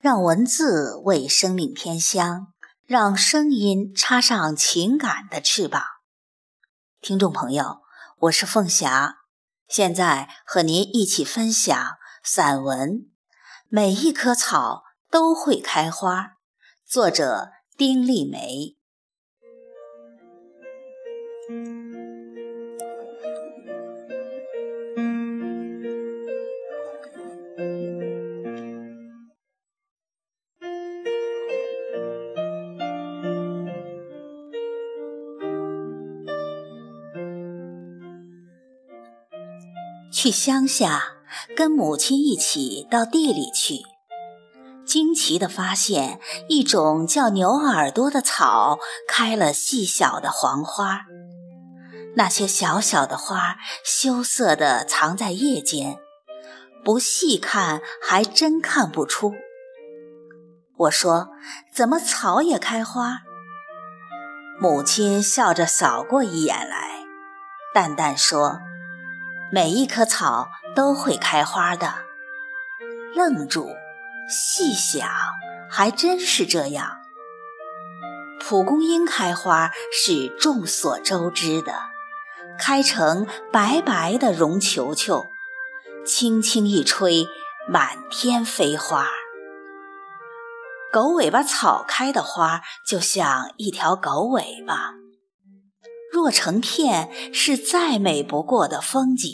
让文字为生命添香，让声音插上情感的翅膀。听众朋友，我是凤霞，现在和您一起分享散文《每一棵草都会开花》，作者丁立梅。去乡下，跟母亲一起到地里去，惊奇地发现一种叫牛耳朵的草开了细小的黄花。那些小小的花羞涩地藏在叶间，不细看还真看不出。我说：“怎么草也开花？”母亲笑着扫过一眼来，淡淡说。每一棵草都会开花的。愣住，细想，还真是这样。蒲公英开花是众所周知的，开成白白的绒球球，轻轻一吹，满天飞花。狗尾巴草开的花就像一条狗尾巴。若成片，是再美不过的风景。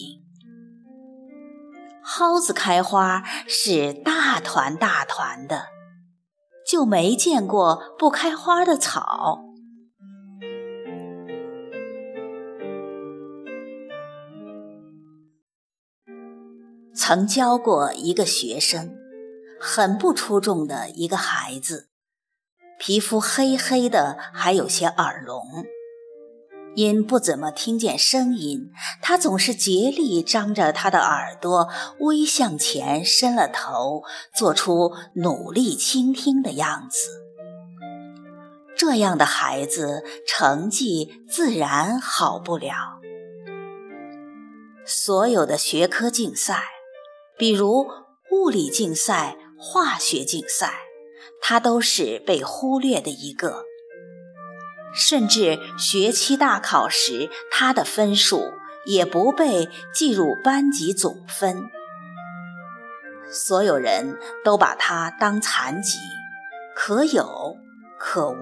蒿子开花是大团大团的，就没见过不开花的草。曾教过一个学生，很不出众的一个孩子，皮肤黑黑的，还有些耳聋。因不怎么听见声音，他总是竭力张着他的耳朵，微向前伸了头，做出努力倾听的样子。这样的孩子成绩自然好不了。所有的学科竞赛，比如物理竞赛、化学竞赛，他都是被忽略的一个。甚至学期大考时，他的分数也不被计入班级总分。所有人都把他当残疾，可有可无。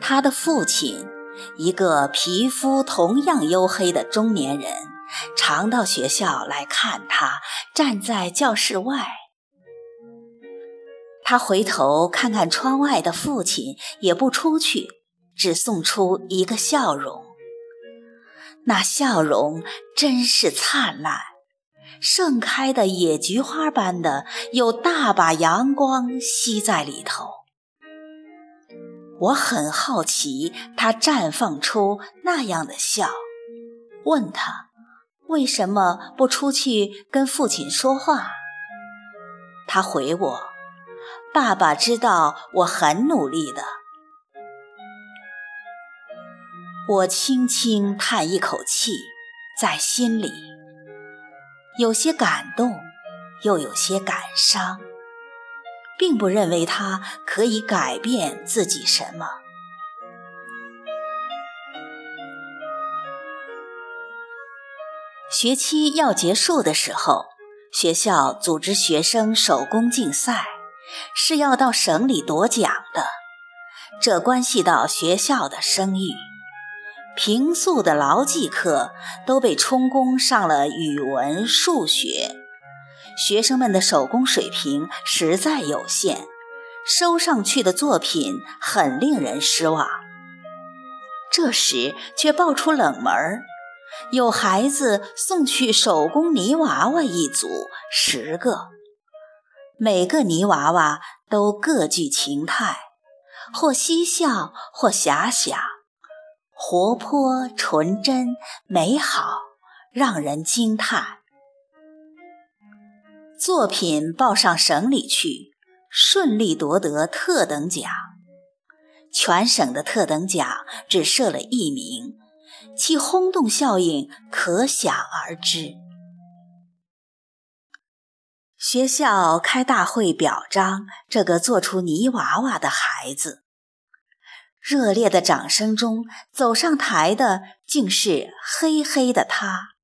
他的父亲，一个皮肤同样黝黑的中年人。常到学校来看他，站在教室外。他回头看看窗外的父亲，也不出去，只送出一个笑容。那笑容真是灿烂，盛开的野菊花般的，有大把阳光吸在里头。我很好奇，他绽放出那样的笑，问他。为什么不出去跟父亲说话？他回我：“爸爸知道我很努力的。”我轻轻叹一口气，在心里有些感动，又有些感伤，并不认为他可以改变自己什么。学期要结束的时候，学校组织学生手工竞赛，是要到省里夺奖的。这关系到学校的声誉。平素的牢记课都被充公上了语文、数学，学生们的手工水平实在有限，收上去的作品很令人失望。这时却爆出冷门儿。有孩子送去手工泥娃娃一组，十个，每个泥娃娃都各具情态，或嬉笑，或遐想，活泼、纯真、美好，让人惊叹。作品报上省里去，顺利夺得特等奖。全省的特等奖只设了一名。其轰动效应可想而知。学校开大会表彰这个做出泥娃娃的孩子，热烈的掌声中走上台的竟是黑黑的他，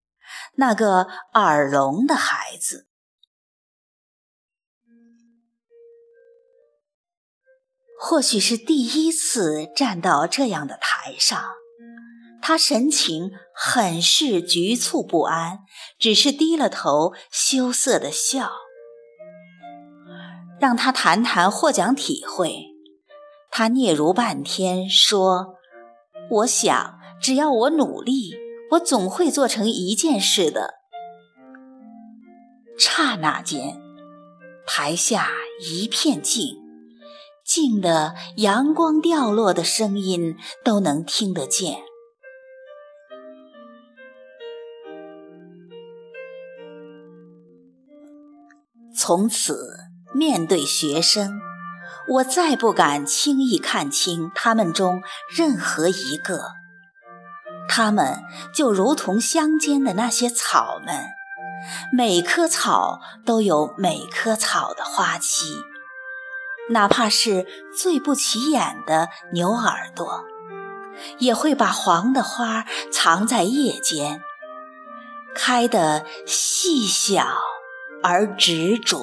那个耳聋的孩子。或许是第一次站到这样的台上，他神情很是局促不安，只是低了头，羞涩的笑。让他谈谈获奖体会，他嗫嚅半天，说：“我想，只要我努力，我总会做成一件事的。”刹那间，台下一片静。静的阳光掉落的声音都能听得见。从此，面对学生，我再不敢轻易看清他们中任何一个。他们就如同乡间的那些草们，每棵草都有每棵草的花期。哪怕是最不起眼的牛耳朵，也会把黄的花藏在叶间，开得细小而执着。